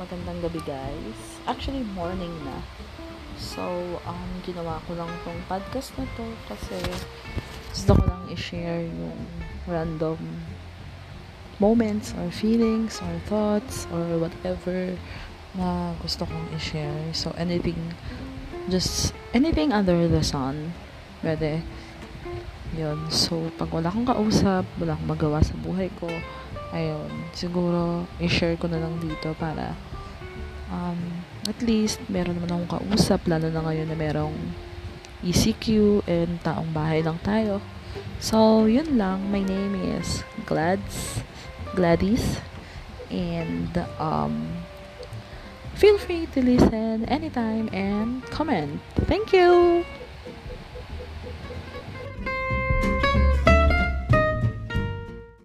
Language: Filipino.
magandang gabi guys. Actually, morning na. So, um, ginawa ko lang tong podcast na to kasi gusto ko lang i-share yung random moments or feelings or thoughts or whatever na gusto kong i-share. So, anything, just anything under the sun. Pwede. Yun. So, pag wala akong kausap, wala akong magawa sa buhay ko, ayun, siguro, i-share ko na lang dito para um, at least, meron naman akong kausap, lalo na ngayon na merong ECQ and taong bahay lang tayo. So, yun lang. My name is Glads, Gladys, and um, feel free to listen anytime and comment. Thank you!